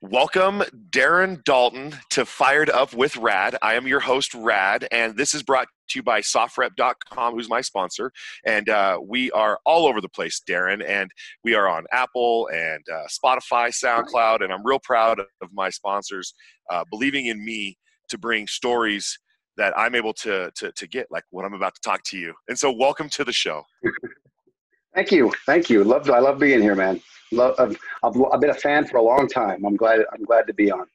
Welcome, Darren Dalton, to Fired Up with Rad. I am your host, Rad, and this is brought to you by SOFREP.com, who's my sponsor. And uh, we are all over the place, Darren, and we are on Apple and uh, Spotify, SoundCloud, and I'm real proud of my sponsors uh, believing in me to bring stories that I'm able to, to, to get, like what I'm about to talk to you. And so, welcome to the show. Thank you, thank you. Love, I love being here, man. Love, I've, I've, I've been a fan for a long time. I'm glad. I'm glad to be on.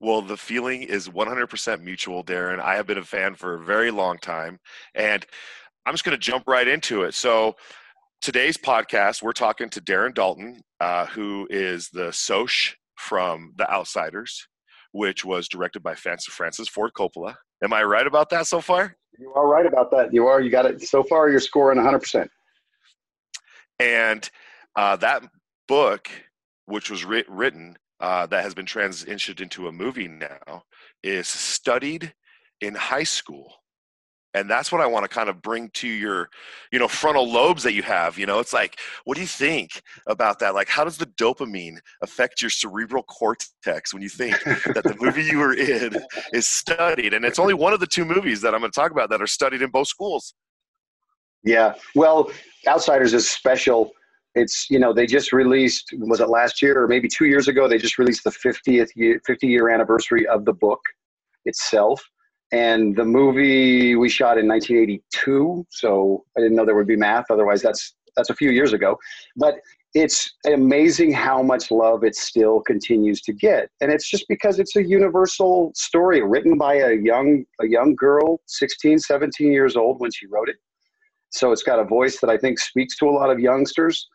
Well, the feeling is 100% mutual, Darren. I have been a fan for a very long time, and I'm just going to jump right into it. So, today's podcast, we're talking to Darren Dalton, uh, who is the Soc from The Outsiders, which was directed by Francis Ford Coppola. Am I right about that so far? You are right about that. You are. You got it. So far, you're scoring 100%. And uh, that book, which was writ- written, uh, that has been transitioned into a movie now, is studied in high school. And that's what I want to kind of bring to your, you know, frontal lobes that you have. You know, it's like, what do you think about that? Like, how does the dopamine affect your cerebral cortex when you think that the movie you were in is studied? And it's only one of the two movies that I'm going to talk about that are studied in both schools. Yeah. Well, Outsiders is special it's you know they just released was it last year or maybe two years ago they just released the 50th year 50 year anniversary of the book itself. And the movie we shot in 1982 so i didn't know there would be math otherwise that's that's a few years ago. But it's amazing how much love it still continues to get. And it's just because it's a universal story written by a young a young girl 16 17 years old when she wrote it so it's got a voice that i think speaks to a lot of youngsters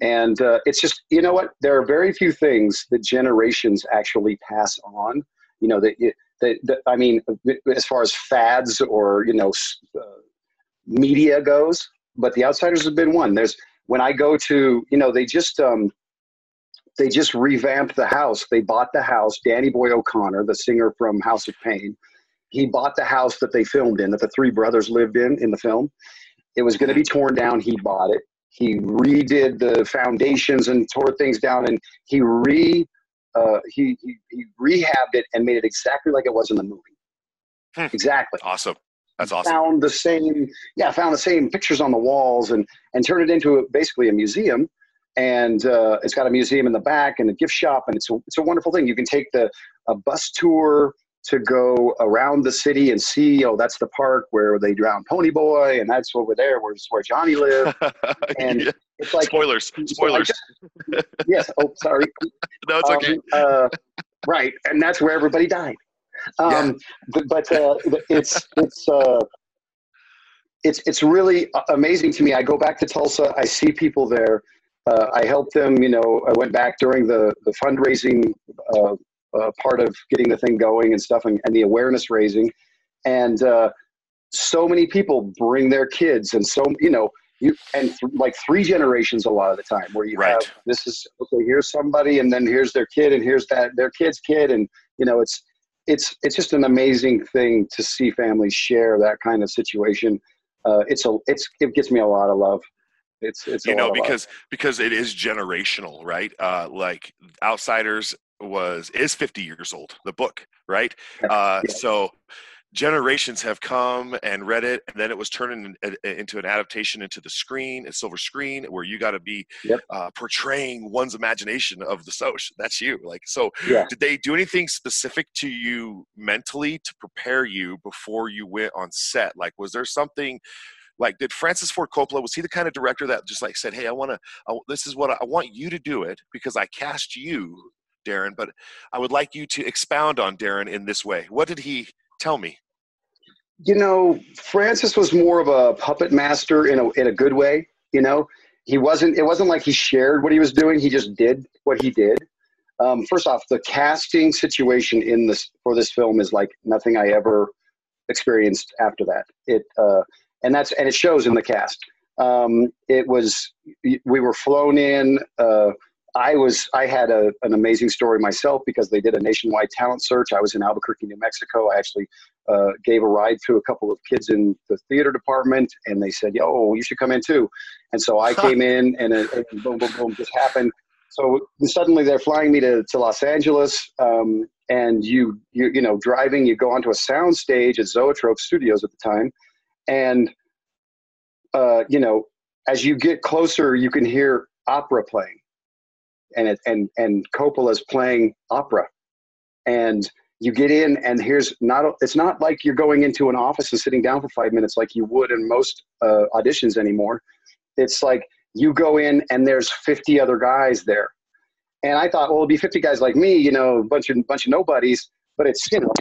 and uh, it's just, you know what? There are very few things that generations actually pass on. You know, that, that, that I mean, as far as fads or, you know, uh, media goes, but The Outsiders have been one. There's, when I go to, you know, they just, um, they just revamped the house. They bought the house. Danny Boy O'Connor, the singer from House of Pain, he bought the house that they filmed in, that the three brothers lived in in the film. It was going to be torn down. He bought it. He redid the foundations and tore things down and he re uh, he, he, he rehabbed it and made it exactly like it was in the movie. Hmm. exactly. Awesome. That's awesome. found the same yeah found the same pictures on the walls and and turned it into a, basically a museum. And uh, it's got a museum in the back and a gift shop and it's a, it's a wonderful thing. You can take the a bus tour to go around the city and see, oh, that's the park where they drowned Pony Boy, and that's over there where, where Johnny lived. And yeah. it's like spoilers, spoilers. Like, yes. Oh, sorry. no, it's um, okay. Uh, right, and that's where everybody died. Um, yeah. But uh, it's it's uh, it's it's really amazing to me. I go back to Tulsa. I see people there. Uh, I helped them. You know, I went back during the the fundraising uh, part of getting the thing going and stuff and, and the awareness raising. And uh, so many people bring their kids and so you know you and th- like three generations a lot of the time where you right. have this is okay here's somebody and then here's their kid and here's that their kid's kid. And you know it's it's it's just an amazing thing to see families share that kind of situation. Uh, it's a it's it gives me a lot of love. It's it's you know because because it is generational right? Uh like outsiders was is 50 years old the book right uh, so generations have come and read it and then it was turned in, into an adaptation into the screen a silver screen where you got to be yep. uh, portraying one's imagination of the soc that's you like so yeah. did they do anything specific to you mentally to prepare you before you went on set like was there something like did francis ford coppola was he the kind of director that just like said hey i want to this is what I, I want you to do it because i cast you Darren, but I would like you to expound on Darren in this way. What did he tell me? You know, Francis was more of a puppet master in a in a good way. You know, he wasn't. It wasn't like he shared what he was doing. He just did what he did. Um, first off, the casting situation in this for this film is like nothing I ever experienced after that. It uh, and that's and it shows in the cast. Um, it was we were flown in. Uh, I was I had a, an amazing story myself because they did a nationwide talent search. I was in Albuquerque, New Mexico. I actually uh, gave a ride to a couple of kids in the theater department, and they said, "Yo, you should come in too." And so I came in, and, it, and boom, boom, boom, just happened. so suddenly they're flying me to, to Los Angeles, um, and you, you you know driving. You go onto a sound stage at Zoetrope Studios at the time, and uh, you know as you get closer, you can hear opera playing, and it, and and Coppola's playing opera, and you get in and here's not it's not like you're going into an office and sitting down for five minutes like you would in most uh, auditions anymore. It's like you go in and there's 50 other guys there. And i thought well it'll be 50 guys like me you know a bunch of bunch of nobodies but it's you know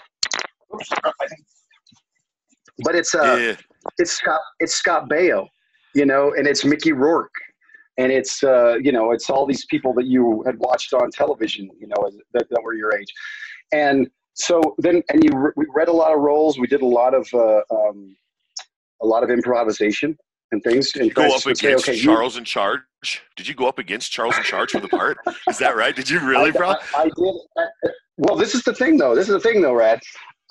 but it's uh yeah. it's scott it's scott baio you know and it's mickey rourke and it's uh, you know it's all these people that you had watched on television you know that, that were your age. And so then and you re- we read a lot of roles. We did a lot of uh, um, a lot of improvisation and things. Did you go up against say, okay, charles you, in charge? Did you go up against charles in charge for the part? Is that right? Did you really bro? I, I, did. Well this is the thing though. This is the thing though rad.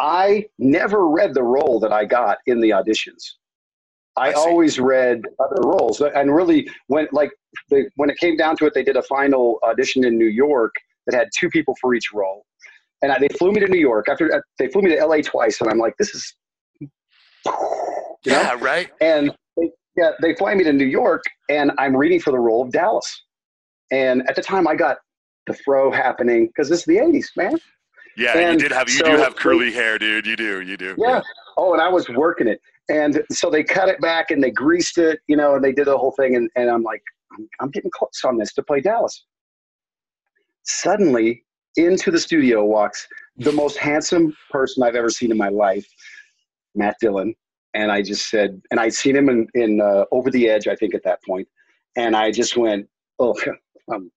I never read the role that i got in the auditions I, I always read other roles, and really, when like when it came down to it, they did a final audition in New York that had two people for each role, and I, they flew me to New York. After uh, they flew me to LA twice, and I'm like, this is, you know? yeah, right. And they, yeah, they fly me to New York, and I'm reading for the role of Dallas. And at the time, I got the fro happening because this is the '80s, man. Yeah, and you did have you so, do have curly hair, dude. You do, you do. Yeah. Oh, and I was working it, and so they cut it back and they greased it, you know, and they did the whole thing, and, and I'm like, I'm, I'm getting close on this to play Dallas. Suddenly, into the studio walks the most handsome person I've ever seen in my life, Matt Dillon. And I just said, and I'd seen him in, in uh, Over the Edge, I think, at that point. And I just went, oh, I'm,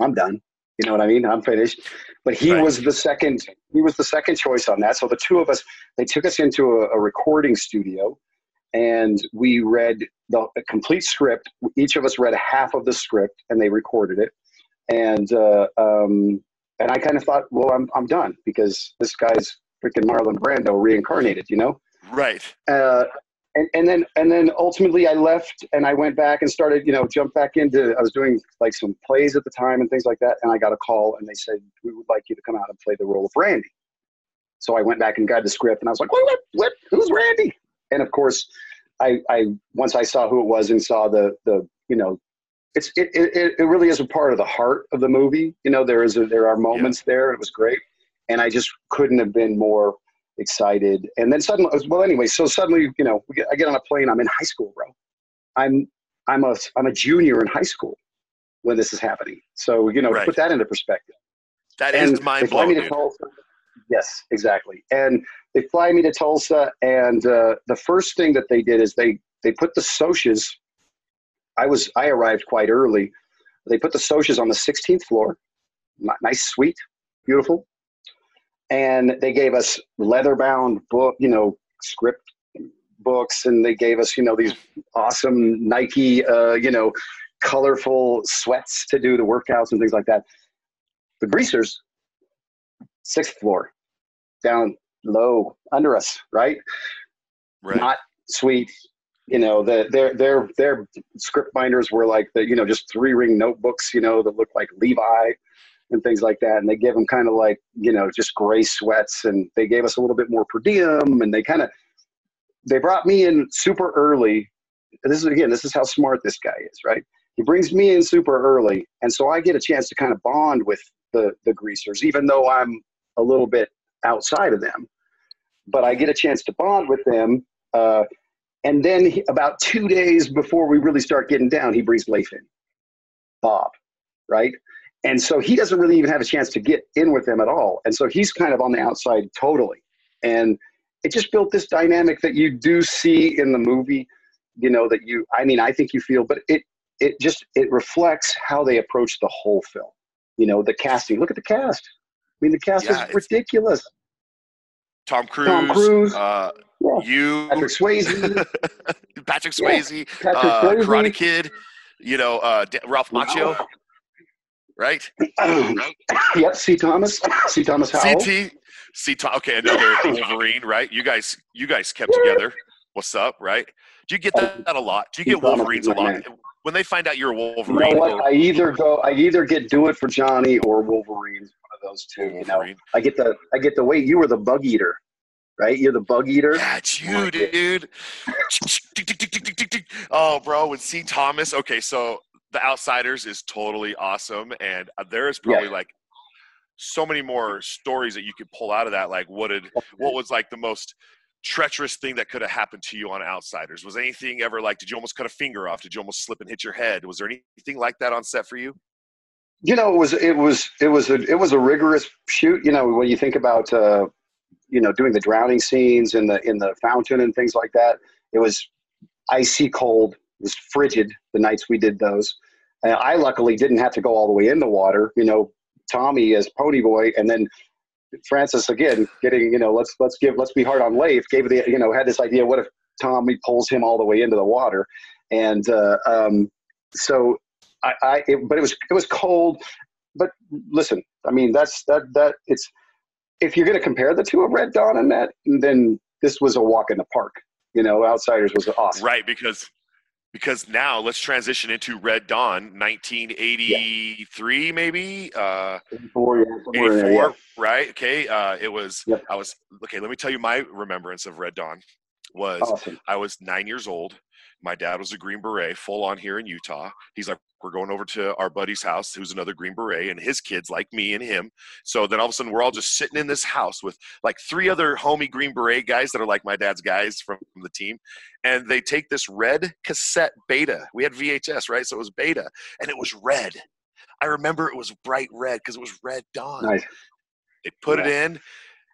I'm done. You know what I mean? I'm finished. But he right. was the second. He was the second choice on that. So the two of us, they took us into a, a recording studio, and we read the complete script. Each of us read half of the script, and they recorded it. And uh, um, and I kind of thought, well, I'm I'm done because this guy's freaking Marlon Brando reincarnated, you know? Right. Uh, and, and then and then ultimately I left and I went back and started, you know, jump back into. I was doing like some plays at the time and things like that, and I got a call and they said we would like you to come out and play the role of Randy. So I went back and got the script and I was like, what, what, what? Who's Randy? And of course, I, I once I saw who it was and saw the the you know it's it, it, it really is a part of the heart of the movie. You know, there is a, there are moments yeah. there. It was great, and I just couldn't have been more excited. And then suddenly, well, anyway, so suddenly, you know, I get on a plane. I'm in high school, bro. I'm I'm a I'm a junior in high school when this is happening. So you know, right. put that into perspective. That and is mind blowing. Yes, exactly. And they fly me to Tulsa, and uh, the first thing that they did is they they put the Socs I was I arrived quite early. They put the Socs on the 16th floor, nice suite, beautiful, and they gave us leather-bound book, you know, script books, and they gave us, you know, these awesome Nike, uh, you know, colorful sweats to do the workouts and things like that. The greasers, sixth floor, down low under us, right? Right. Not sweet, you know the, their their their script binders were like the you know just three ring notebooks you know that look like levi and things like that. And they gave them kind of like you know just gray sweats and they gave us a little bit more per diem and they kind of they brought me in super early. This is again this is how smart this guy is right? He brings me in super early and so i get a chance to kind of bond with the the greasers even though i'm a little bit outside of them. But i get a chance to bond with them uh, and then he, about two days before we really start getting down, he brings Leif in, Bob, right? And so he doesn't really even have a chance to get in with them at all. And so he's kind of on the outside totally. And it just built this dynamic that you do see in the movie, you know, that you, I mean, I think you feel, but it, it just, it reflects how they approach the whole film. You know, the casting, look at the cast. I mean, the cast yeah, is ridiculous. Tom Cruise, Tom Cruise, uh, yeah. You, Patrick Swayze, Patrick Swayze, yeah. Patrick uh, Swayze. Karate Kid, you know, uh, Ralph Macchio, wow. Right? Yep, C. Thomas, C. Thomas Howell. CT, C. Tom, okay, another Wolverine, right? You guys, you guys kept together. What's up, right? Do you get that, that a lot? Do you get Wolverines a lot? When they find out you're a Wolverine, you know what? I either go, I either get do it for Johnny or Wolverines. One of those two. You know, I get the, I get the way you were the bug eater, right? You're the bug eater. That's you, dude. oh, bro, with C. Thomas. Okay, so the Outsiders is totally awesome, and uh, there is probably yeah. like so many more stories that you could pull out of that. Like, what did, what was like the most treacherous thing that could have happened to you on Outsiders? Was anything ever like, did you almost cut a finger off? Did you almost slip and hit your head? Was there anything like that on set for you? You know, it was it was it was a it was a rigorous shoot. You know, when you think about uh, you know doing the drowning scenes in the in the fountain and things like that, it was icy cold. It was frigid the nights we did those. And I luckily didn't have to go all the way in the water. You know, Tommy as Pony Boy, and then Francis again getting you know let's let's give let's be hard on Leif gave the you know had this idea what if Tommy pulls him all the way into the water and uh, um, so I, I it, but it was it was cold but listen I mean that's that that it's if you're going to compare the two of Red Dawn and that then this was a walk in the park you know Outsiders was awesome right because because now let's transition into Red Dawn, 1983, yeah. maybe. Uh, 84, yeah, 84 yeah. right? Okay. Uh, it was. Yep. I was okay. Let me tell you my remembrance of Red Dawn was awesome. I was nine years old. My dad was a Green Beret, full on here in Utah. He's like, we're going over to our buddy's house, who's another Green Beret, and his kids like me and him. So then all of a sudden, we're all just sitting in this house with like three other homie Green Beret guys that are like my dad's guys from the team. And they take this red cassette beta. We had VHS, right? So it was beta, and it was red. I remember it was bright red because it was Red Dawn. Nice. They put yeah. it in,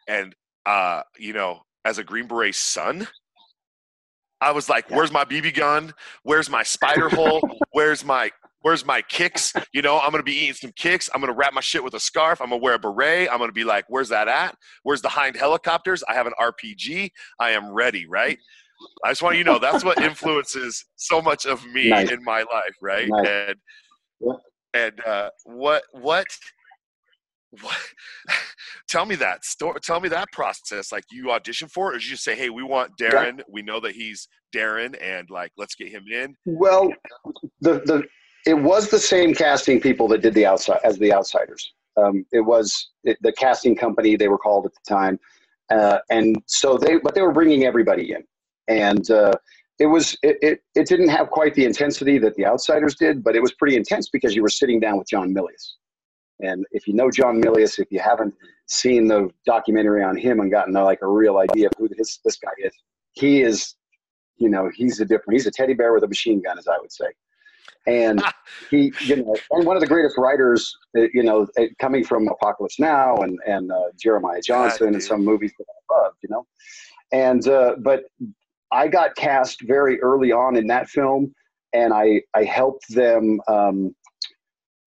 and uh, you know, as a Green Beret son, I was like. "Where's my BB gun? Where's my spider hole? Where's my where's my kicks? You know, I'm gonna be eating some kicks. I'm gonna wrap my shit with a scarf. I'm gonna wear a beret. I'm gonna be like, where's that at? Where's the hind helicopters? I have an RPG. I am ready, right? I just want you to know that's what influences so much of me nice. in my life, right? Nice. And yeah. and uh, what what what tell me that story tell me that process like you audition for it or did you say hey we want darren yeah. we know that he's darren and like let's get him in well the the it was the same casting people that did the outside as the outsiders um, it was it, the casting company they were called at the time uh, and so they but they were bringing everybody in and uh, it was it, it, it didn't have quite the intensity that the outsiders did but it was pretty intense because you were sitting down with john milius and if you know John Milius, if you haven't seen the documentary on him and gotten like a real idea of who this this guy is, he is, you know, he's a different. He's a teddy bear with a machine gun, as I would say. And he, you know, and one of the greatest writers, uh, you know, uh, coming from Apocalypse Now and and uh, Jeremiah Johnson God, and some movies that I love, you know. And uh, but I got cast very early on in that film, and I I helped them. Um,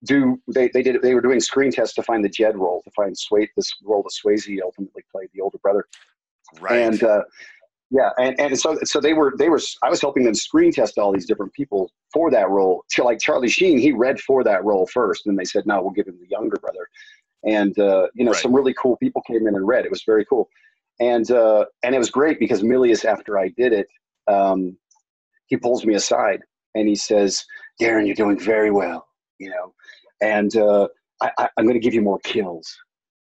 do they, they did they were doing screen tests to find the Jed role to find Sway this role that Swayze ultimately played the older brother. Right. And uh, yeah, and, and so so they were they were I was helping them screen test all these different people for that role. Like Charlie Sheen, he read for that role first, and they said no, we'll give him the younger brother. And uh, you know, right. some really cool people came in and read. It was very cool, and uh, and it was great because Milius, after I did it, um, he pulls me aside and he says, "Darren, you're doing very well." You know, and uh, I, am going to give you more kills.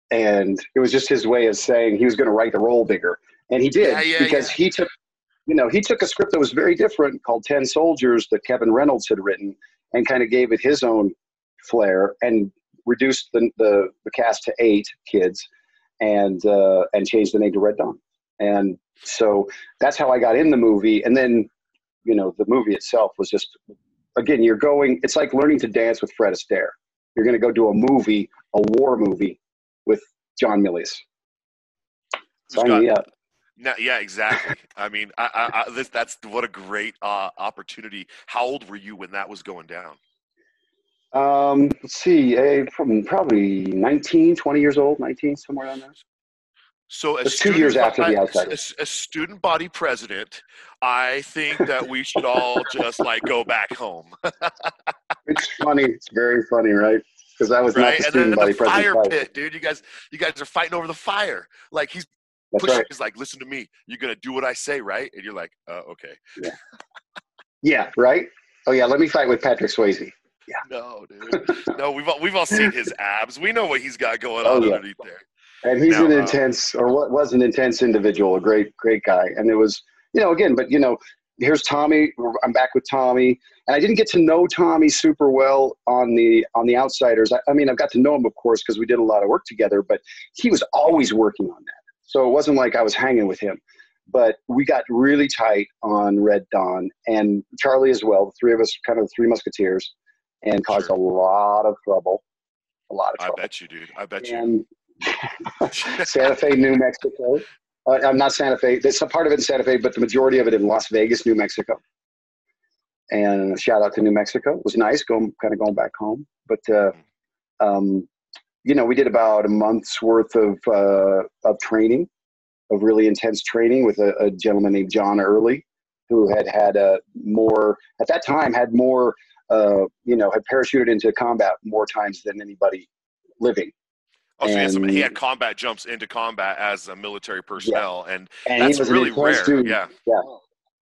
And it was just his way of saying he was going to write the role bigger, and he did yeah, yeah, because yeah. he took, you know, he took a script that was very different called Ten Soldiers that Kevin Reynolds had written, and kind of gave it his own flair and reduced the the, the cast to eight kids, and uh, and changed the name to Red Dawn. And so that's how I got in the movie, and then you know the movie itself was just again, you're going, it's like learning to dance with Fred Astaire. You're going to go do a movie, a war movie with John Milius. Sign me up. No, yeah, exactly. I mean, I, I, I, this, that's what a great uh, opportunity. How old were you when that was going down? Um, let's see, uh, from probably 19, 20 years old, 19, somewhere around there. So, as two years after the outside, as, as student body president, I think that we should all just like go back home. it's funny. It's very funny, right? Because I was right? not the student and body the fire pit, dude. You guys, you guys are fighting over the fire. Like he's That's pushing. right. He's like, "Listen to me. You're gonna do what I say, right?" And you're like, uh, "Okay." Yeah, right. Oh yeah, let me fight with Patrick Swayze. No, dude. No, we've all, we've all seen his abs. We know what he's got going Oh, on yeah. underneath there. and he's Now, an uh, intense or what was an intense individual a great great guy and it was you know again but you know here's tommy i'm back with tommy and i didn't get to know tommy super well on the on the outsiders i, I mean i've got to know him of course because we did a lot of work together but he was always working on that so it wasn't like i was hanging with him but we got really tight on red dawn and charlie as well the three of us kind of the three musketeers and caused Sure. a lot of trouble a lot of trouble. I bet you, dude. I bet you. and Santa Fe, New Mexico. Uh, I'm not Santa Fe. There's a part of it in Santa Fe, but the majority of it in Las Vegas, New Mexico. And shout out to New Mexico. It was nice going, kind of going back home. But uh, um, you know, we did about a month's worth of uh, of training, of really intense training with a, a gentleman named John Early, who had had uh, more at that time had more, uh, you know, had parachuted into combat more times than anybody living. Oh, so he had, some, he had combat jumps into combat as a military personnel, and and that's he was an really rare. dude. Yeah. yeah,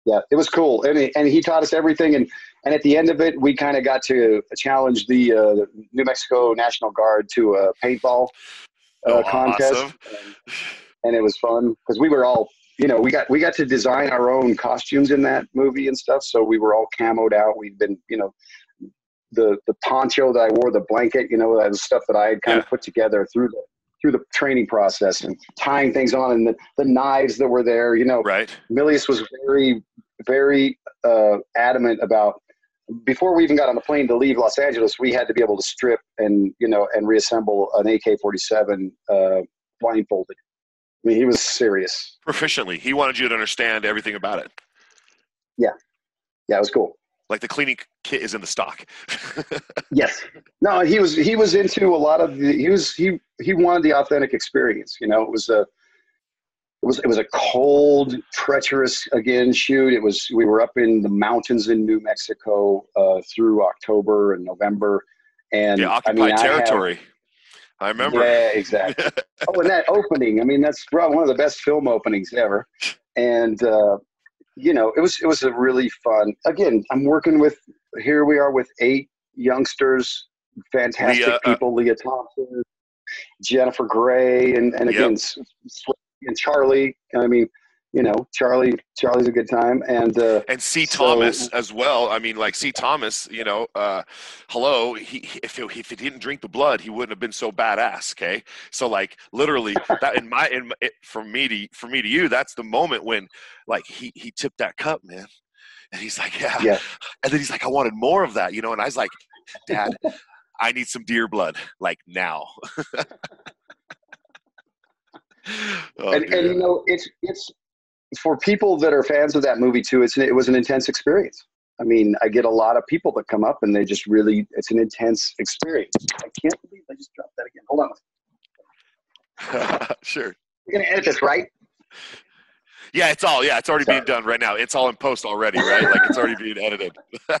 yeah. It was cool, and he, and he taught us everything. And and at the end of it, we kind of got to challenge the, uh, the New Mexico National Guard to a paintball uh, Oh, contest, awesome. and, and it was fun because we were all. You know, we got we got to design our own costumes in that movie and stuff. So we were all camoed out. We'd been, you know, the the poncho that I wore, the blanket, you know, that was stuff that I had kind Yeah. of put together through the through the training process and tying things on, and the, the knives that were there. You know, Right. Milius was very, very uh, adamant about before we even got on the plane to leave Los Angeles, we had to be able to strip and you know and reassemble an AK-47 uh, blindfolded. I mean, he was serious. Proficiently, he wanted you to understand everything about it. Yeah, Yeah, it was cool. Like the cleaning kit is in the stock. Yes. No, he was he was into a lot of the he was he he wanted the authentic experience. You know, it was a it was it was a cold, treacherous again shoot. It was we were up in the mountains in New Mexico uh, through October and November, and yeah, I occupied mean, I have- territory. I remember. yeah, exactly. oh, and that opening. I mean, that's probably one of the best film openings ever. And uh, you know, it was it was a really fun. Again, I'm working with. Here we are with eight youngsters, fantastic Lea, uh, people. Lea Thompson, Jennifer Grey, and and again, S- and Charlie. I mean, you know, Charlie. Charlie's a good time, and uh, and C. So- Thomas as well. I mean, like C. Thomas, you know, uh, hello. He, he- if it, if he didn't drink the blood, he wouldn't have been so badass. Okay, so like literally, that in my in my- it, from me to for me to you, that's the moment when like he he tipped that cup, man, and he's like, yeah, Yeah. and then he's like, I wanted more of that, you know, and I was like, Dad, I need some deer blood, like now. Oh, and, and you know it's it's for people that are fans of that movie too it's it was an intense experience i mean i get a lot of people that come up and they just really it's an intense experience i can't believe i just dropped that again hold on sure. you're gonna edit this right Yeah, it's all yeah, it's already being done right now. It's all in post already, right? Like it's already being edited.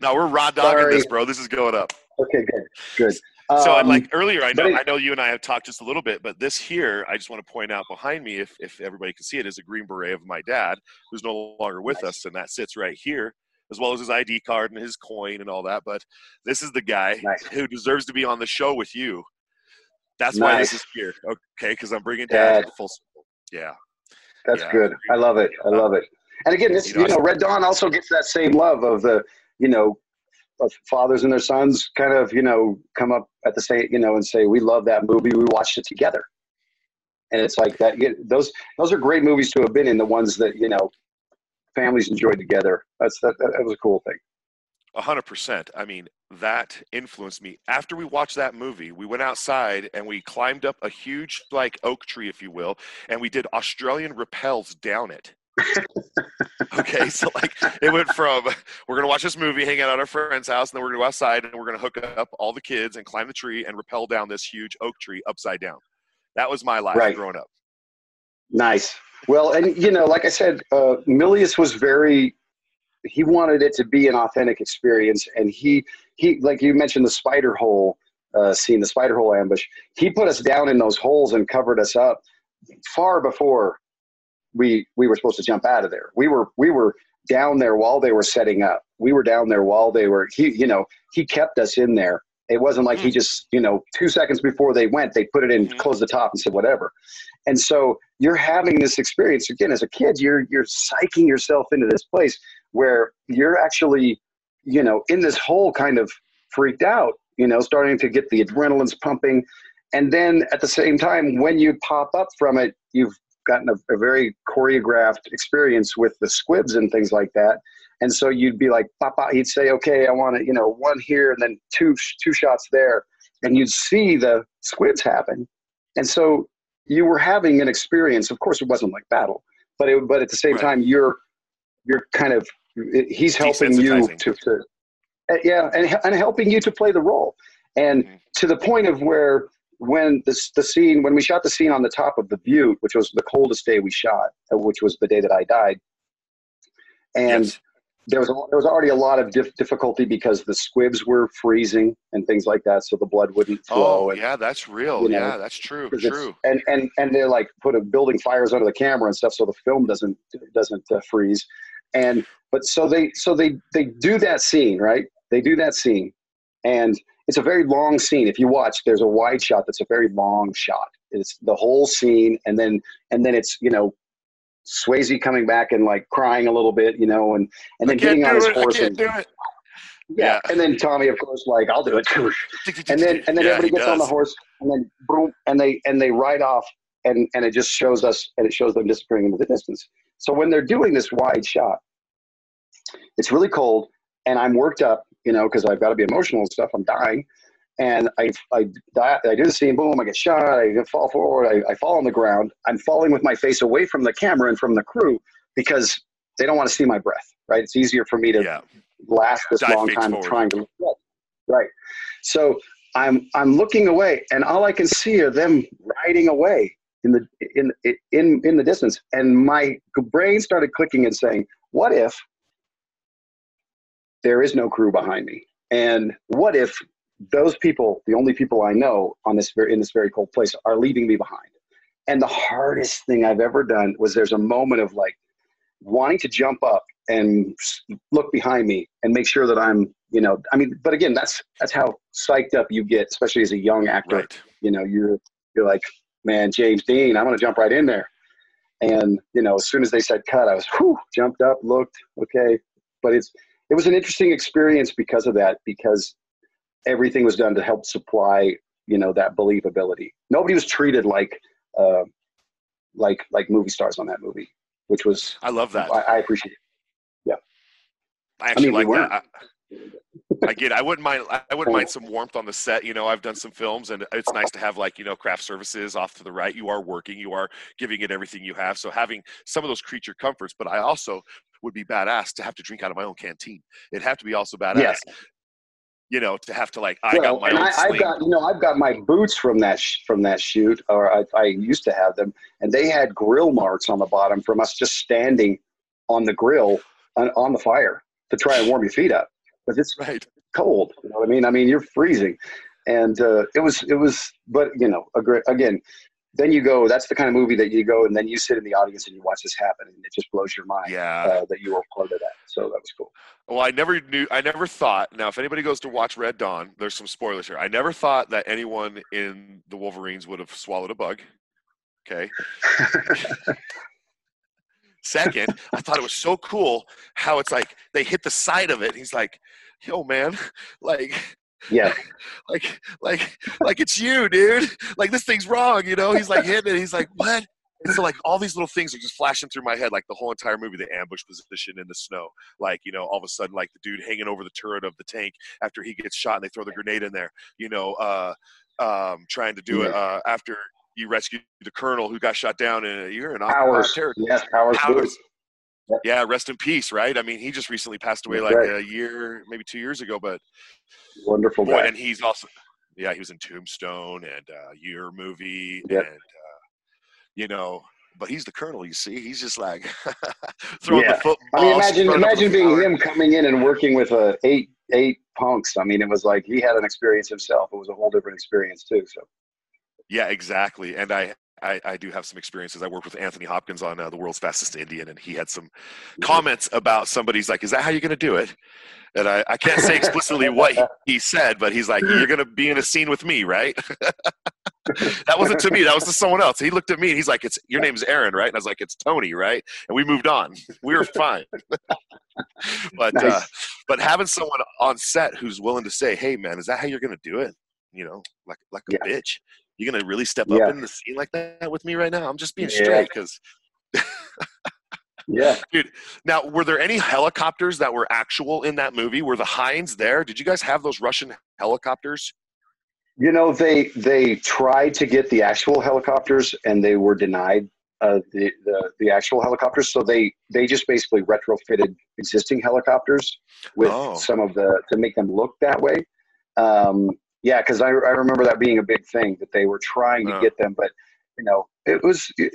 no, we're raw dogging Sorry. this, bro. This is going up. okay good good So Um, like earlier, I know it- I know you and I have talked just a little bit, but this here, I just want to point out behind me, if if everybody can see it, is a green beret of my dad, who's no longer with us, and that sits right here, as well as his ID card and his coin and all that. But this is the guy Nice. who deserves to be on the show with you. That's why this is here, okay? Because I'm bringing dad Dad. full circle. Yeah. that's yeah. good i love it i love it and again this You you know, know, red dawn also gets that same love of the you know fathers and their sons kind of you know come up at the same you know and say we love that movie we watched it together and it's like that you- those those are great movies to have been in the ones that you know families enjoyed together that's that, that was a cool thing A hundred percent. I mean, that influenced me. After we watched that movie, we went outside and we climbed up a huge, like oak tree, if you will, and we did Australian rappels down it. okay, so like it went from we're gonna watch this movie, hang out at our friend's house, and then we're gonna go outside and we're gonna hook up all the kids and climb the tree and rappel down this huge oak tree upside down. That was my life Right. growing up. Nice. Well, and you know, like I said, uh, Milius was very. He wanted it to be an authentic experience, and he he like you mentioned the spider hole uh, scene, the spider hole ambush. He put us down in those holes and covered us up far before we we were supposed to jump out of there. We were we were down there while they were setting up. We were down there while they were he you know he kept us in there. It wasn't like mm-hmm. he just you know two seconds before they went they put it in, mm-hmm. closed the top and said whatever. And so you're having this experience again as a kid. You're you're psyching yourself into this place where you're actually you know in this whole kind of freaked out. You know, starting to get the adrenaline's pumping. And then at the same time, when you pop up from it, you've gotten a, a, very choreographed experience with the squibs and things like that. And so you'd be like, Papa, he'd say, okay, I want to, you know, one here and then two, two shots there. And you'd see the squibs happen. And so you were having an experience. Of course, it wasn't like battle, but it, but at the same right. time, you're, you're kind of, he's helping you to, to uh, yeah, and, and helping you to play the role. And mm-hmm. to the point of where when the, the scene when we shot the scene on the top of the butte which was the coldest day we shot uh, which was the day that i died. And yes. there was a, there was already a lot of dif- difficulty because the squibs were freezing and things like that so the blood wouldn't flow oh and, yeah that's real. you know, yeah that's true true. and and and they're like a building fires under the camera and stuff so the film doesn't doesn't uh, freeze. And but so they so they they do that scene right? They do that scene. And it's a very long scene. If you watch, there's a wide shot that's a very long shot. It's the whole scene, and then and then it's you know Swayze coming back and like crying a little bit, you know, and and then getting on his it. horse and yeah, yeah, and then Tommy, of course, like I'll do it, and then and then yeah, everybody gets does. on the horse, and then boom, and they and they ride off, and and it just shows us, and it shows them disappearing into the distance. So when they're doing this wide shot, it's really cold, and I'm worked up, you know, because I've got to be emotional and stuff. I'm dying. And I, I, die, I do the scene, boom, I get shot, I fall forward, I, I fall on the ground. I'm falling with my face away from the camera and from the crew because they don't want to see my breath, right? It's easier for me to yeah. last this long time forward. trying to look right. So I'm, I'm looking away, and all I can see are them riding away in the, in, in, in the distance. And my brain started clicking and saying, what if there is no crew behind me. And what if those people, the only people I know on this very, in this very cold place, are leaving me behind? And the hardest thing I've ever done was there's a moment of like wanting to jump up and look behind me and make sure that I'm, you know, I mean, but again, that's that's how psyched up you get, especially as a young actor. Right. You know, you're you're like, man, James Dean, I'm gonna jump right in there. And you know, as soon as they said cut, I was whew, jumped up, looked, okay. But it's it was an interesting experience because of that because everything was done to help supply you know that believability nobody was treated like uh, like like movie stars on that movie which was i love that i, I appreciate it yeah i actually I mean, like that I, I get. I wouldn't mind. I wouldn't mind some warmth on the set. You know, I've done some films, and it's nice to have like you know craft services off to the right. You are working. You are giving it everything you have. So having some of those creature comforts, but I also would be badass to have to drink out of my own canteen. It'd have to be also badass. Yeah. You know, to have to like I well, got my own. I, have got you know I've got my boots from that sh- from that shoot, or I, I used to have them, and they had grill marks on the bottom from us just standing on the grill on, on the fire to try and warm your feet up because it's right. cold. You know what I mean? I mean you're freezing, and uh, it was it was. But you know, again, then you go that's the kind of movie that you go and then you sit in the audience and you watch this happen and it just blows your mind yeah. uh, that you were part of that. So that was cool. Well i never knew i never thought now if anybody goes to watch red dawn there's some spoilers here. I never thought that anyone in the wolverines would have swallowed a bug okay? Second i thought it was so cool how it's like they hit the side of it he's like yo man like yeah. like, like, like it's you, dude. Like this thing's wrong, you know? He's like hitting it. He's like, what? And so like all these little things are just flashing through my head, like the whole entire movie, the ambush position in the snow. Like, you know, all of a sudden, like the dude hanging over the turret of the tank after he gets shot and they throw the grenade in there, you know, uh, um, trying to do it uh, after you rescue the colonel who got shot down in a year and in Powers. Yes, Powers. Yeah, rest in peace, right? I mean, he just recently passed away like right. a year, maybe two years ago, but wonderful boy. And he's also, yeah, he was in Tombstone and uh, Year movie, yep. and uh, you know, but he's the colonel. You see, he's just like throwing yeah. the football. I mean, imagine imagine being him coming in and working with a eight eight punks. I mean, it was like he had an experience himself. It was a whole different experience too. So. Yeah, exactly. And I I, I do have some experiences. I worked with Anthony Hopkins on uh, the world's fastest Indian, and he had some comments about somebody's like, "Is that how you're going to do it?" And I, I can't say explicitly what he, he said, but he's like, "You're going to be in a scene with me, right?" that wasn't to me. That was to someone else. He looked at me and he's like, "It's your name's Aaron, right?" And I was like, "It's Tony, right?" And we moved on. We were fine. but uh, nice. uh, but having someone on set who's willing to say, "Hey, man, is that how you're going to do it?" You know, like like a bitch. You're going to really step yeah. up in the scene like that with me right now? I'm just being yeah. straight because. yeah, dude. Now, were there any helicopters that were actual in that movie? Were the Hinds there? Did you guys have those Russian helicopters? You know, they they tried to get the actual helicopters and they were denied uh, the, the the actual helicopters. So they they just basically retrofitted existing helicopters with oh. some of the to make them look that way. Um, yeah, because I I remember that being a big thing that they were trying to get them, but you know it was it,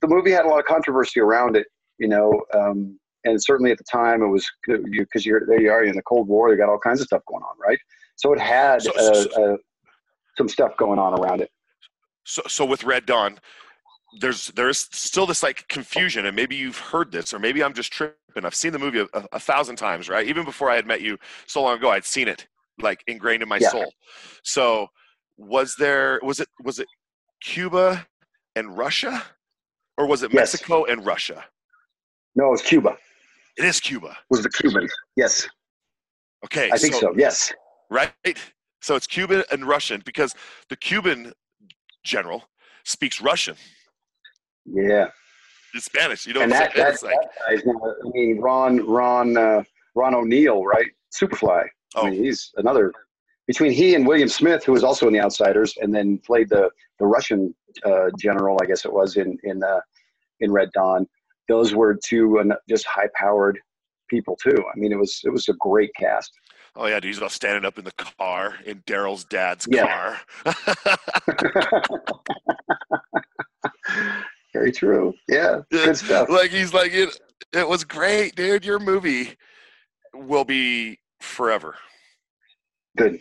the movie had a lot of controversy around it. You know, um, and certainly at the time it was because you, are there you are in the Cold War. You got all kinds of stuff going on, right? So it had so, so, some stuff going on around it. So, so with Red Dawn, there's there's still this like confusion, and maybe you've heard this, or maybe I'm just tripping. I've seen the movie a, a thousand times, right? Even before I had met you so long ago, I'd seen it like ingrained in my yeah. soul. So, was there was it was it Cuba and Russia, or was it yes. Mexico and Russia? No, it was Cuba. It is Cuba. It was the Cubans? Yes. Okay. I think so. so yes. Right. So it's Cuban and Russian because the Cuban general speaks Russian. Yeah. It's Spanish. You know and that, that, like, that I mean, Ron, Ron, uh, Ron O'Neal, right? Superfly. Oh. I mean, he's another. Between he and William Smith, who was also in The Outsiders, and then played the the Russian uh, general, I guess it was in in uh, in Red Dawn. Those were two uh, just high powered people too. I mean, it was it was a great cast. Oh yeah, dude, he's all standing up in the car in Daryl's dad's yeah. car. Very true. Yeah, good stuff. Like he's like it. It was great, dude. Your movie will be forever. Good.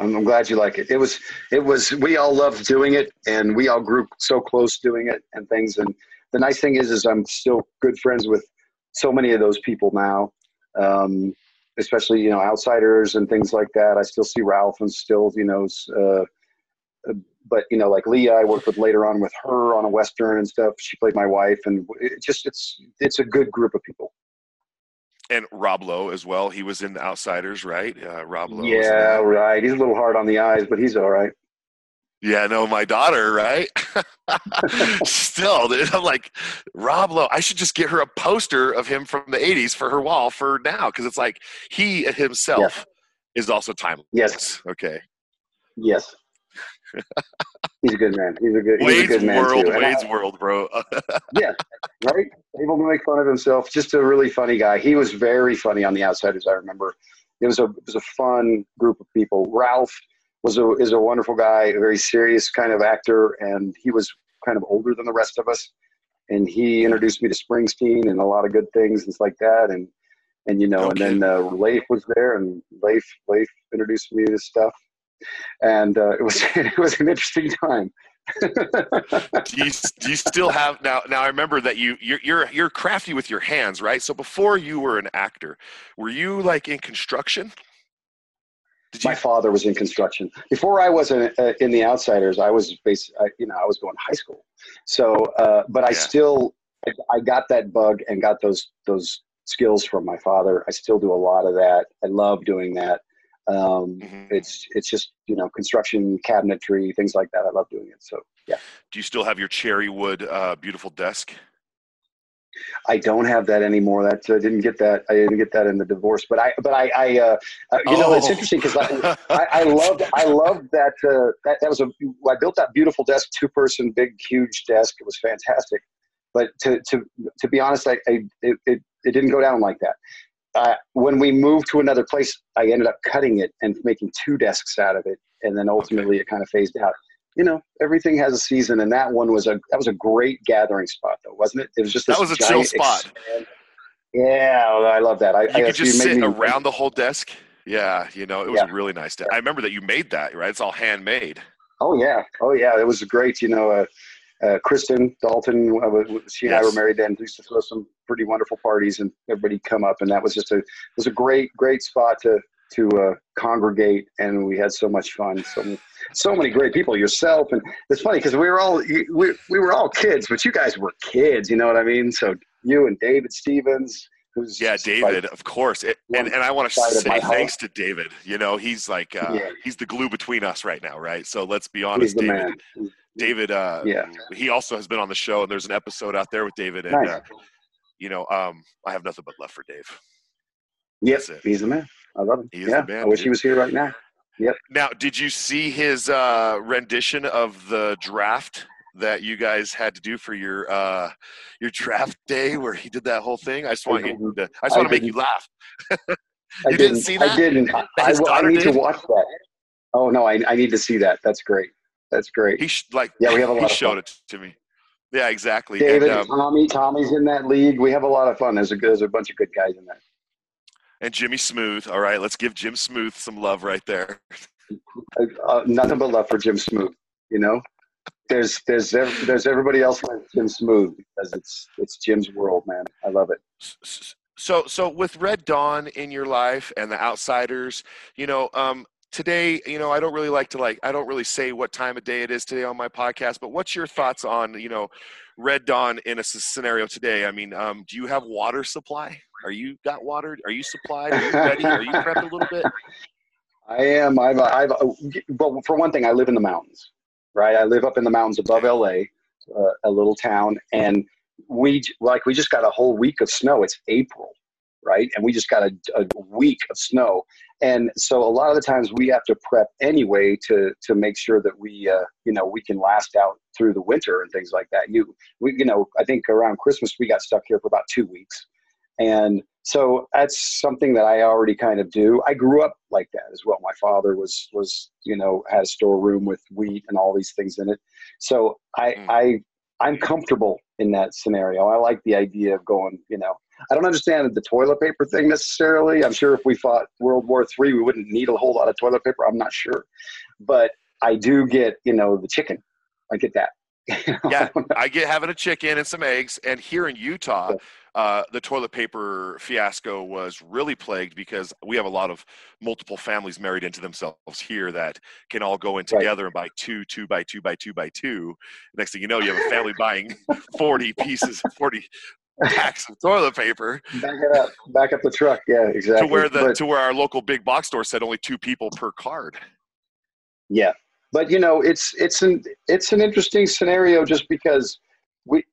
I'm, I'm glad you like it. It was. It was. We all loved doing it, and we all grew so close doing it and things. And the nice thing is, is I'm still good friends with so many of those people now. Um, especially you know outsiders and things like that. I still see Ralph and still you know, uh, but you know like Lea, I worked with later on with her on a western and stuff. She played my wife, and it just it's it's a good group of people. And Rob Lowe as well. He was in the Outsiders, right? Uh, Rob Lowe. Yeah, right. He's a little hard on the eyes, but he's all right. Yeah, no, my daughter, right? Still, I'm like, Rob Lowe, I should just get her a poster of him from the 80s for her wall for now because it's like he himself is also timeless. Yes. Okay. Yes. He's a good man. He's a good, Wade's a good man world, too. Wade's I, world, bro. yeah, right. Able to make fun of himself. Just a really funny guy. He was very funny on the Outsiders. I remember. It was a it was a fun group of people. Ralph was a is a wonderful guy, a very serious kind of actor, and he was kind of older than the rest of us. And he introduced me to Springsteen and a lot of good things and stuff like that. And and you know, okay. and then uh, Leif was there, and Leif Leif introduced me to stuff, and uh, it was it was an interesting time. do, you, do you still have now? Now I remember that you you're, you're you're crafty with your hands, right? So before you were an actor, were you like in construction? My father was in construction. Before I was in, uh, in the Outsiders, I was I, you know, I was going to high school. So, uh, but I yeah. still, I got that bug and got those those skills from my father. I still do a lot of that. I love doing that. Um, mm-hmm. It's it's just you know construction, cabinetry, things like that. I love doing it. So yeah. Do you still have your cherry wood uh, beautiful desk? I don't have that anymore. That I didn't get that. I didn't get that in the divorce. But I, but I, I uh, uh, you oh. know, it's oh. interesting because I, I, I loved, I loved that, uh, that. That was a. I built that beautiful desk, two person, big, huge desk. It was fantastic. But to to to be honest, I, I it, it, it didn't go down like that. Uh, when we moved to another place, I ended up cutting it and making two desks out of it, and then ultimately okay. it kind of phased out you know, everything has a season, and that one was a that was a great gathering spot, though, wasn't it? It was just that was a chill spot. Expand. Yeah, I love that. I, you I, could just sit me, around the whole desk. Yeah, you know, it was yeah. really nice. To, I remember that you made that, right? It's all handmade. Oh yeah, oh yeah, it was great. You know, uh, uh, Kristen Dalton, uh, she and yes. I were married then. We used to throw some pretty wonderful parties, and everybody come up, and that was just a it was a great great spot to to uh, congregate, and we had so much fun. So so many great people. Yourself, and it's funny because we were all we we were all kids, but you guys were kids. You know what I mean? So you and David Stevens. Who's yeah, David, like, of course, it, and and I want to say thanks to David. You know, he's like uh, yeah. he's the glue between us right now, right? So let's be honest, David. David, uh, yeah, he also has been on the show, and there's an episode out there with David, and nice. uh, you know, um, I have nothing but love for Dave. Yes, he's the man. I love him. He's yeah, man, I wish he was here right now. Yep. Now, did you see his uh, rendition of the draft that you guys had to do for your uh, your draft day, where he did that whole thing? I just want you to, I just want to make you laugh. you didn't, didn't, see that? I didn't. I, I, I need did? to watch that. Oh no, I, I need to see that. That's great. That's great. He sh- like yeah, we have a lot. He showed it to me. Yeah, exactly. David, and, um, Tommy, Tommy's in that league. We have a lot of fun. There's a there's a bunch of good guys in there. And Jimmy Smooth. All right, let's give Jim Smooth some love right there. Uh, nothing but love for Jim Smooth. You know, there's there's there's everybody else like Jim Smooth because it's it's Jim's world, man. I love it. So so with Red Dawn in your life and the Outsiders, you know, um, today you know i don't really like to like i don't really say what time of day it is today on my podcast but what's your thoughts on you know red dawn in a scenario today? I mean um, do you have water supply? Are you got water are you supplied? Are you ready? Are you prepped a little bit? I am. I've i've but for one thing i live in the mountains right? I live up in the mountains above la uh, a little town and we like we just got a whole week of snow. It's april right? And we just got a, a, week of snow, and so a lot of the times we have to prep anyway to to make sure that we uh, you know we can last out through the winter and things like that. You we you know I think around Christmas we got stuck here for about two weeks, and so that's something that I already kind of do. I grew up like that as well. My father was was you know had a storeroom with wheat and all these things in it, so I mm. I I'm comfortable in that scenario. I like the idea of going, you know, I don't understand the toilet paper thing necessarily. I'm sure if we fought World War III, we wouldn't need a whole lot of toilet paper. I'm not sure, but I do get you know the chicken. I get that. yeah, I get having a chicken and some eggs. And here in Utah, uh, the toilet paper fiasco was really plagued because we have a lot of multiple families married into themselves here that can all go in together right. and buy two, two by two by two by two. Next thing you know, you have a family buying 40 pieces, 40 packs of toilet paper. Back it up. Back up the truck. Yeah, exactly. To where the but, to where our local big box store said only two people per card. Yeah, but you know, it's it's an it's an interesting scenario just because we,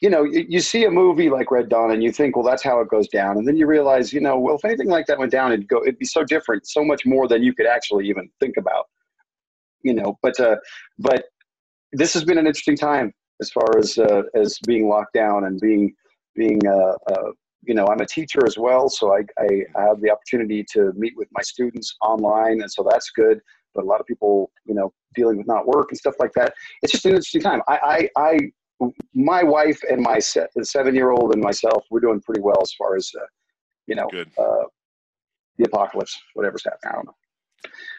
you know, you, you see a movie like Red Dawn and you think, well, that's how it goes down, and then you realize, you know, well, if anything like that went down, it'd go, it'd be so different, so much more than you could actually even think about. You know, but uh, but this has been an interesting time as far as uh, as being locked down and being being uh, uh, you know I'm a teacher as well, so I, I, I have the opportunity to meet with my students online, and so that's good. But a lot of people, you know, dealing with not work and stuff like that. It's just an interesting time. I I, I my wife and my seven year old and myself, we're doing pretty well as far as uh, you know uh, the apocalypse, whatever's happening. I don't know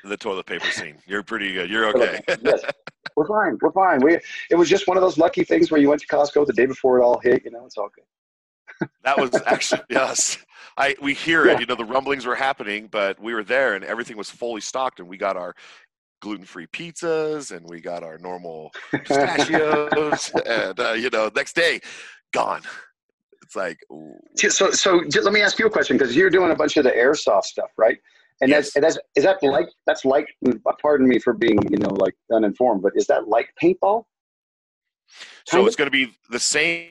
the toilet paper scene. You're pretty good. You're okay. yes, we're fine. We're fine. We it was just one of those lucky things where you went to Costco the day before it all hit. You know, it's all good. that was actually yes. I we hear it. You know, the rumblings were happening, but we were there and everything was fully stocked, and we got our gluten-free pizzas and we got our normal pistachios, and uh, you know, next day, gone. It's like ooh. so. So let me ask you a question because you're doing a bunch of the airsoft stuff, right? And yes. that's, that's is that like that's like pardon me for being you know like uninformed, but is that like paintball? So it's going to be the same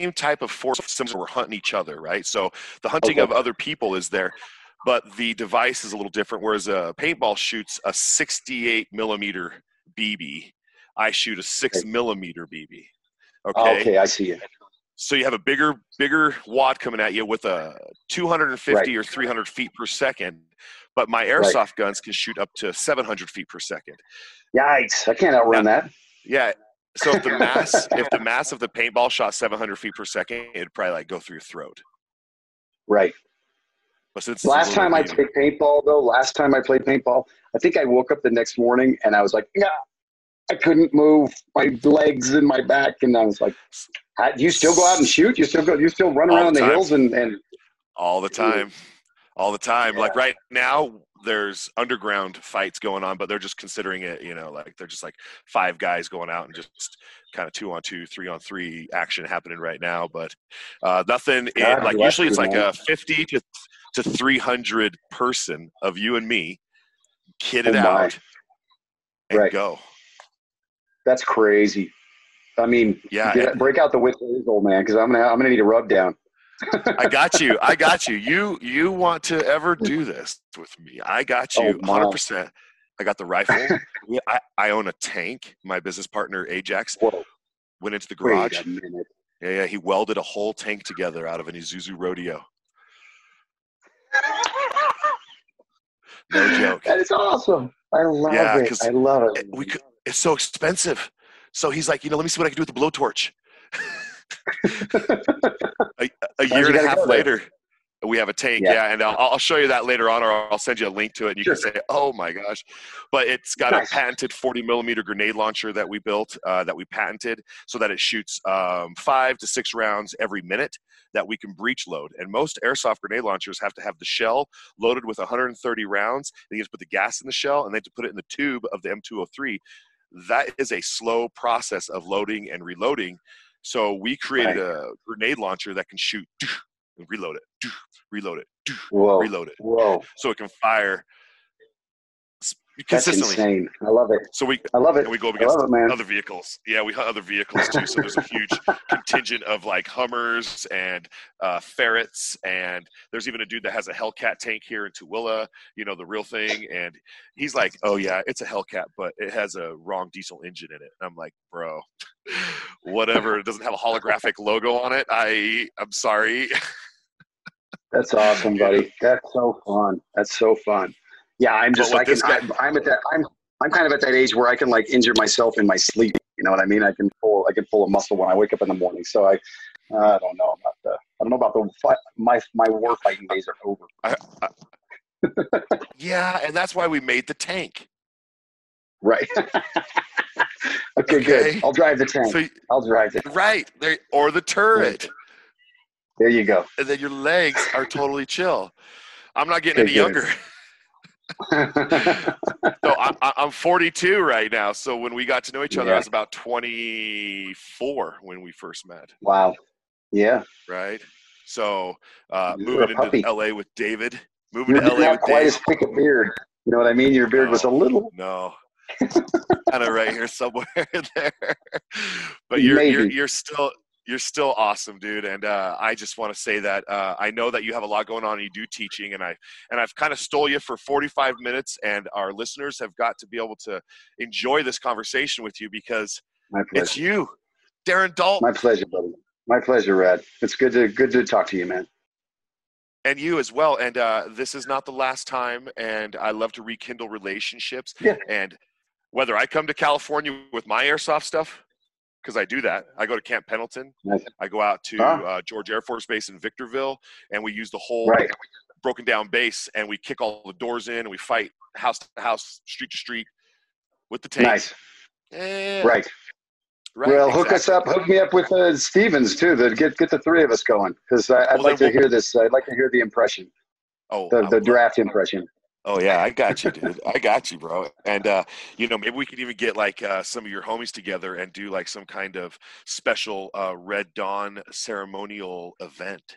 same type of force systems we're hunting each other, right? So the hunting okay. of other people is there, but the device is a little different. Whereas a paintball shoots a 68 millimeter BB, I shoot a six okay. millimeter BB. Ah, okay. Okay, I see it. So you have a bigger, bigger wad coming at you with a 250 right. or 300 feet per second, but my airsoft right. guns can shoot up to 700 feet per second. Yikes! I can't outrun now, that. Yeah. So if the mass, if the mass of the paintball shot 700 feet per second, it'd probably like go through your throat. Right. But since last time I played paintball, though, last time I played paintball, I think I woke up the next morning and I was like, yeah, I couldn't move my legs and my back, and I was like, you still go out and shoot? You still go? You still run All around the the, hills and and all the time all the time like right now there's underground fights going on but they're just considering it you know like they're just like five guys going out and just kind of two on two three on three action happening right now but uh nothing in, like usually it's like a 50 to to 300 person of you and me kitted Oh, out and Right. go that's crazy. I mean, yeah get, and break out the whistles, old man, because I'm gonna I'm gonna need a rub down. i got you i got you you you want to ever do this with me i got Oh, you my. 100% i got the rifle I, I own a tank my business partner ajax Whoa, went into the garage. Yeah, yeah. He welded a whole tank together out of an Isuzu Rodeo. No joke. That is awesome. I love Yeah, it. I love it. It- we could, it's so expensive. So he's like, you know, let me see what I can do with the blowtorch. a a year and a half later, we have a tank. Yeah. Yeah, and I'll, I'll show you that later on, or I'll send you a link to it, and you can say, "Oh my gosh!" But it's got Nice. a patented 40 millimeter grenade launcher that we built, uh, that we patented, so that it shoots um, five to six rounds every minute that we can breech load. And most airsoft grenade launchers have to have the shell loaded with 130 rounds. Have to put the gas in the shell, and then to put it in the tube of the M203. That is a slow process of loading and reloading. So we created Right. a grenade launcher that can shoot and reload it, reload it, Whoa, reload it, whoa, so it can fire s- that's consistently. insane. I love it. So we I love it. and we go against it, other vehicles. Yeah, we hunt other vehicles too. So there's a huge contingent of like Hummers and uh, ferrets, and there's even a dude that has a Hellcat tank here in Tooele. You know the real thing, and he's like, "Oh yeah, it's a Hellcat, but it has a wrong diesel engine in it." And I'm like, "Bro, whatever. It doesn't have a holographic logo on it. I I'm sorry." That's awesome, buddy. That's so fun. That's so fun. Yeah, I'm just like with this guy- I'm, I'm at that. I'm I'm kind of at that age where I can like injure myself in my sleep. You know what I mean? I can pull I can pull a muscle when I wake up in the morning. So I I don't know about the I don't know about the fight. My my war fighting days are over. yeah, and that's why we made the tank. Right. okay, Okay. good. I'll drive the tank. So I'll drive it. right there, or the turret. There you go. and then your legs are totally chill. I'm not getting Okay, any good. younger. So I, I, I'm 42 right now. So when we got to know each other, Yeah. I was about 24 when we first met, wow. Yeah. right? So uh, moving into. LA with David, moving You to LA with quite David. as thick a beard. You know what I mean? Your beard was a little. No, kind of right here somewhere there. But you're you're you're still you're still awesome, dude. And uh, I just want to say that uh, I know that you have a lot going on. and You do teaching, and I and I've kind of stole you for 45 minutes, and our listeners have got to be able to enjoy this conversation with you because it's you, Darren Dalton, My pleasure, buddy. My pleasure, Rad. It's good to good to talk to you, man. and you as well. And uh, this is not the last time. And I love to rekindle relationships. Yeah. And whether I come to California with my airsoft stuff, because I do that, I go to Camp Pendleton. Nice. I go out to Ah. uh, George Air Force Base in Victorville, and we use the whole Right. broken down base, and we kick all the doors in, and we fight house to house, street to street with the tank. Nice. Yeah, Right. right, well, hook us up. Hook me up with uh, Stevens too. To get get the three of us going because I'd Well, like to we'll- hear this. I'd like to hear the impression, Oh, the the draft impression. Oh yeah, I got you, dude. I got you, bro. And uh, you know, maybe we could even get like uh, some of your homies together and do like some kind of special uh, Red Dawn ceremonial event.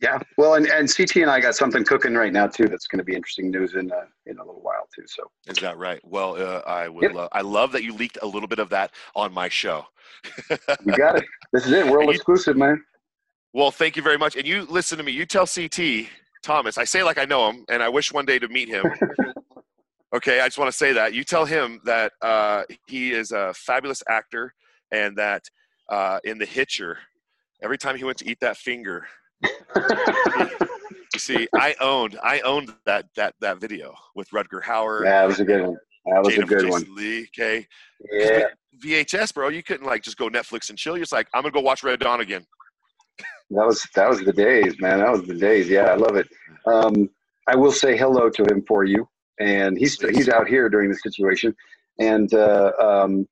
Yeah. Well, and, and CT and I got something cooking right now too. That's going to be interesting news in uh, in a little while too. So Is that right? Well, uh, I would. Yep. Love, I love that you leaked a little bit of that on my show. you got it. This is it. World you- exclusive, man. Well, thank you very much. And you listen to me. You tell CT Thomas. I say like I know him, and I wish one day to meet him. Okay, I just want to say that you tell him that uh, he is a fabulous actor, and that uh, in The Hitcher, every time he went to eat that finger, you see, I owned I owned that that that video with Rutger Hauer, that was a good one. That was Jada a good Jason one. Leigh. Okay, Yeah. VHS, bro. You couldn't like just go Netflix and chill. You're just like, I'm gonna go watch Red Dawn again. That was that was the days, man. That was the days. Yeah, I love it. Um, I will say hello to him for you, and he's he's out here during the situation, And uh, um,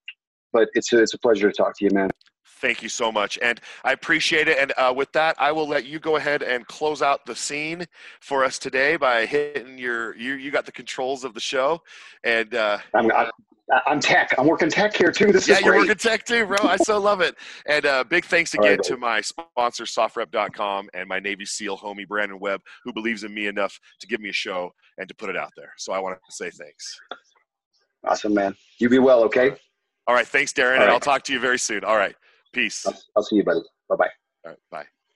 but it's a, it's a pleasure to talk to you, man. Thank you so much, and I appreciate it. And uh, with that, I will let you go ahead and close out the scene for us today by hitting your you. You got the controls of the show, and uh, I'm, I'm, I'm tech. I'm working tech here too. This is yeah, is you're great. working tech too, bro. I so love it. And uh, big thanks All right, again to my sponsor, SOFREP.com, and my Navy SEAL homie Brandon Webb, who believes in me enough to give me a show and to put it out there. So I want to say thanks. Awesome, man. You be well, okay? All right, thanks, Darren, All and right. I'll talk to you very soon. All right, peace. I'll, I'll see you, buddy. Bye bye. All right, bye.